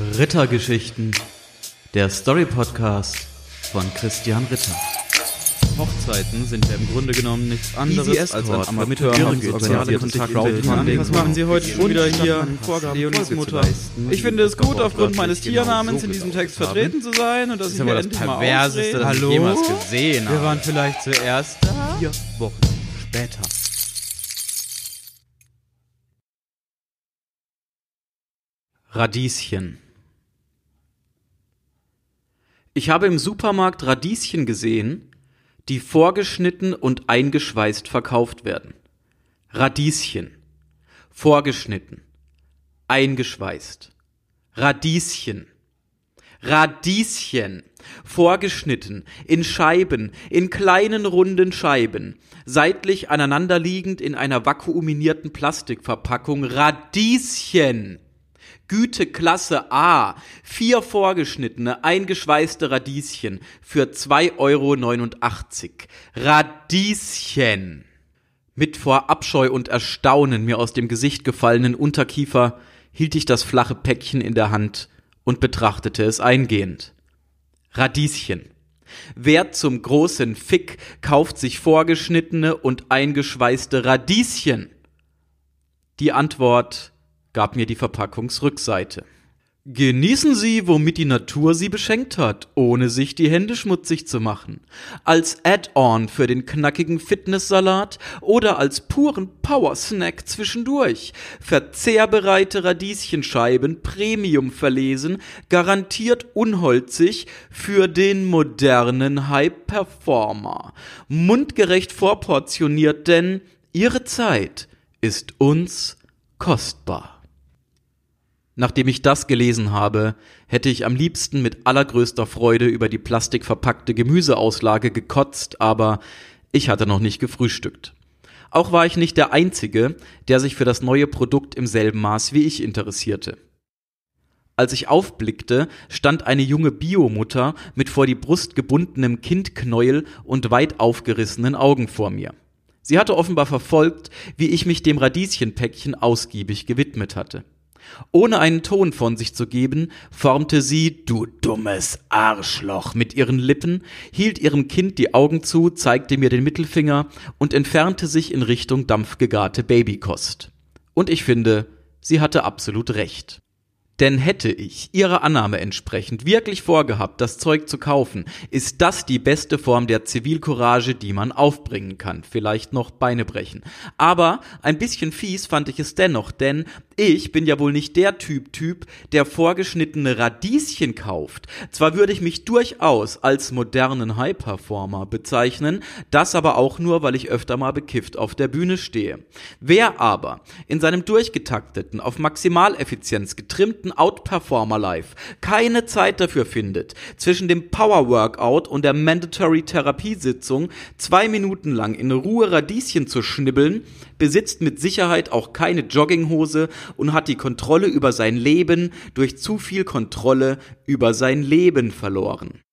Rittergeschichten, der Story-Podcast von Christian Ritter. Hochzeiten sind ja im Grunde genommen nichts anderes als ein amateurhaft Kontakte. Was machen Sie heute schon wieder hier, Leonis Mutter? Ich finde es gut, aufgrund meines Tiernamens in diesem Text vertreten zu sein und dass ich mir endlich mal Perverseste, das ich Hallo? jemals gesehen Wir habe. waren vielleicht zuerst da. Vier Wochen später. Radieschen. Ich habe im Supermarkt Radieschen gesehen, die vorgeschnitten und eingeschweißt verkauft werden. Radieschen. Vorgeschnitten. Eingeschweißt. Radieschen. Radieschen. Vorgeschnitten, in Scheiben, in kleinen runden Scheiben, seitlich aneinanderliegend in einer vakuuminierten Plastikverpackung. Radieschen. Güteklasse A. Vier vorgeschnittene, eingeschweißte Radieschen für 2,89 Euro. Radieschen. Mit vor Abscheu und Erstaunen mir aus dem Gesicht gefallenen Unterkiefer hielt ich das flache Päckchen in der Hand und betrachtete es eingehend. Radieschen. Wer zum großen Fick kauft sich vorgeschnittene und eingeschweißte Radieschen? Die Antwort gab mir die Verpackungsrückseite. Genießen Sie, womit die Natur Sie beschenkt hat, ohne sich die Hände schmutzig zu machen. Als Add-on für den knackigen Fitnesssalat oder als puren Powersnack zwischendurch. Verzehrbereite Radieschenscheiben, Premium verlesen, garantiert unholzig für den modernen High-Performer. Mundgerecht vorportioniert, denn Ihre Zeit ist uns kostbar. Nachdem ich das gelesen habe, hätte ich am liebsten mit allergrößter Freude über die plastikverpackte Gemüseauslage gekotzt, aber ich hatte noch nicht gefrühstückt. Auch war ich nicht der Einzige, der sich für das neue Produkt im selben Maß wie ich interessierte. Als ich aufblickte, stand eine junge Biomutter mit vor die Brust gebundenem Kindknäuel und weit aufgerissenen Augen vor mir. Sie hatte offenbar verfolgt, wie ich mich dem Radieschenpäckchen ausgiebig gewidmet hatte. Ohne einen Ton von sich zu geben, formte sie Du dummes Arschloch mit ihren Lippen, hielt ihrem Kind die Augen zu, zeigte mir den Mittelfinger und entfernte sich in Richtung dampfgegarte Babykost. Und ich finde, sie hatte absolut recht. Denn hätte ich ihrer Annahme entsprechend wirklich vorgehabt, das Zeug zu kaufen, ist das die beste Form der Zivilcourage, die man aufbringen kann. Vielleicht noch Beine brechen. Aber ein bisschen fies fand ich es dennoch, denn ich bin ja wohl nicht der Typ Typ, der vorgeschnittene Radieschen kauft. Zwar würde ich mich durchaus als modernen High-Performer bezeichnen, das aber auch nur, weil ich öfter mal bekifft auf der Bühne stehe. Wer aber in seinem durchgetakteten, auf Maximaleffizienz getrimmten Outperformer Life keine Zeit dafür findet, zwischen dem Power Workout und der Mandatory Therapiesitzung zwei Minuten lang in Ruhe Radieschen zu schnibbeln, besitzt mit Sicherheit auch keine Jogginghose und hat die Kontrolle über sein Leben durch zu viel Kontrolle über sein Leben verloren.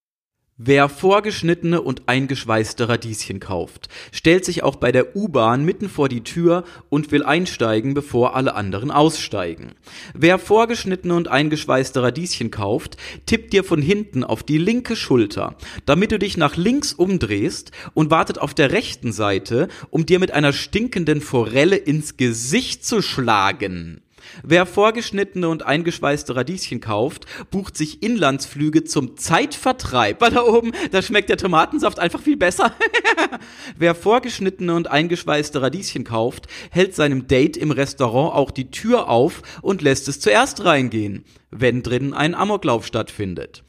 Wer vorgeschnittene und eingeschweißte Radieschen kauft, stellt sich auch bei der U-Bahn mitten vor die Tür und will einsteigen, bevor alle anderen aussteigen. Wer vorgeschnittene und eingeschweißte Radieschen kauft, tippt dir von hinten auf die linke Schulter, damit du dich nach links umdrehst und wartet auf der rechten Seite, um dir mit einer stinkenden Forelle ins Gesicht zu schlagen. Wer vorgeschnittene und eingeschweißte Radieschen kauft, bucht sich Inlandsflüge zum Zeitvertreib. Weil da oben, da schmeckt der Tomatensaft einfach viel besser. Wer vorgeschnittene und eingeschweißte Radieschen kauft, hält seinem Date im Restaurant auch die Tür auf und lässt es zuerst reingehen, wenn drinnen ein Amoklauf stattfindet.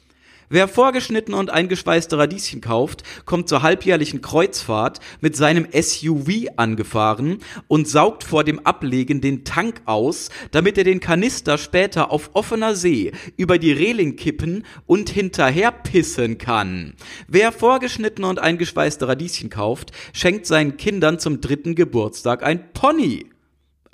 Wer vorgeschnittene und eingeschweißte Radieschen kauft, kommt zur halbjährlichen Kreuzfahrt mit seinem SUV angefahren und saugt vor dem Ablegen den Tank aus, damit er den Kanister später auf offener See über die Reling kippen und hinterher pissen kann. Wer vorgeschnittene und eingeschweißte Radieschen kauft, schenkt seinen Kindern zum dritten Geburtstag ein Pony.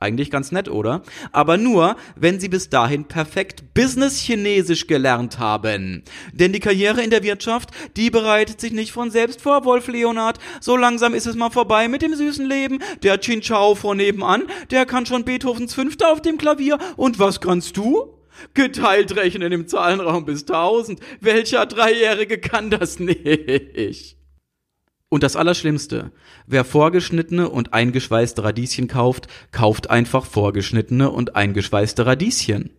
Eigentlich ganz nett, oder? Aber nur, wenn sie bis dahin perfekt Business-Chinesisch gelernt haben. Denn die Karriere in der Wirtschaft, die bereitet sich nicht von selbst vor, Wolf Leonard. So langsam ist es mal vorbei mit dem süßen Leben. Der Chin Chao von nebenan, der kann schon Beethovens Fünfte auf dem Klavier. Und was kannst du? Geteilt rechnen im Zahlenraum bis 1000. Welcher Dreijährige kann das nicht? Und das Allerschlimmste, wer vorgeschnittene und eingeschweißte Radieschen kauft, kauft einfach vorgeschnittene und eingeschweißte Radieschen.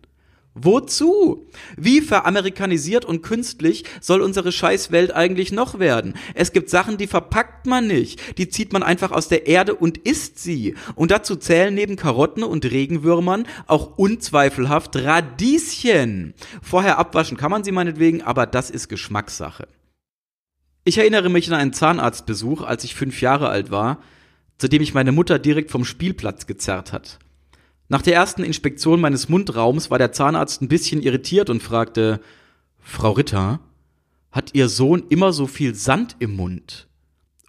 Wozu? Wie veramerikanisiert und künstlich soll unsere Scheißwelt eigentlich noch werden? Es gibt Sachen, die verpackt man nicht, die zieht man einfach aus der Erde und isst sie. Und dazu zählen neben Karotten und Regenwürmern auch unzweifelhaft Radieschen. Vorher abwaschen kann man sie meinetwegen, aber das ist Geschmackssache. Ich erinnere mich an einen Zahnarztbesuch, als ich fünf Jahre alt war, zu dem ich meine Mutter direkt vom Spielplatz gezerrt hat. Nach der ersten Inspektion meines Mundraums war der Zahnarzt ein bisschen irritiert und fragte, Frau Ritter, hat Ihr Sohn immer so viel Sand im Mund?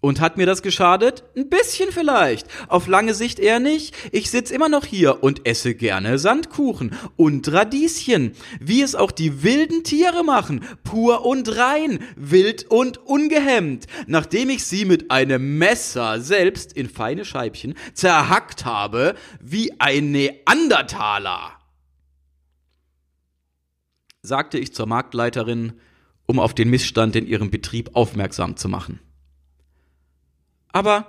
Und hat mir das geschadet? Ein bisschen vielleicht. Auf lange Sicht eher nicht. Ich sitz immer noch hier und esse gerne Sandkuchen und Radieschen, wie es auch die wilden Tiere machen, pur und rein, wild und ungehemmt, nachdem ich sie mit einem Messer selbst in feine Scheibchen zerhackt habe, wie ein Neandertaler. sagte ich zur Marktleiterin, um auf den Missstand in ihrem Betrieb aufmerksam zu machen. Aber,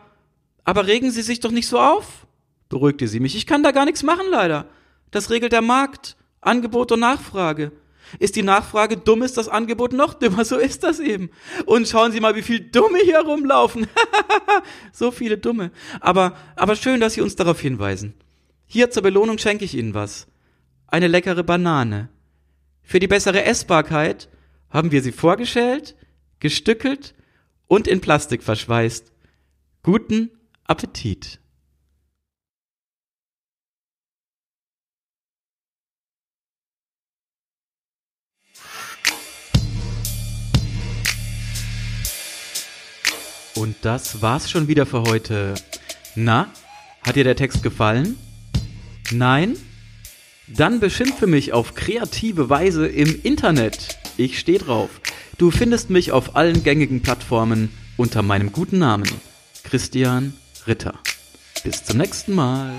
aber regen Sie sich doch nicht so auf, beruhigte sie mich. Ich kann da gar nichts machen, leider. Das regelt der Markt. Angebot und Nachfrage. Ist die Nachfrage dumm, ist das Angebot noch dümmer. So ist das eben. Und schauen Sie mal, wie viel Dumme hier rumlaufen. so viele Dumme. Aber, aber schön, dass Sie uns darauf hinweisen. Hier zur Belohnung schenke ich Ihnen was. Eine leckere Banane. Für die bessere Essbarkeit haben wir sie vorgeschält, gestückelt und in Plastik verschweißt. Guten Appetit! Und das war's schon wieder für heute. Na, hat dir der Text gefallen? Nein? Dann beschimpfe mich auf kreative Weise im Internet. Ich steh drauf. Du findest mich auf allen gängigen Plattformen unter meinem guten Namen. Christian Ritter. Bis zum nächsten Mal.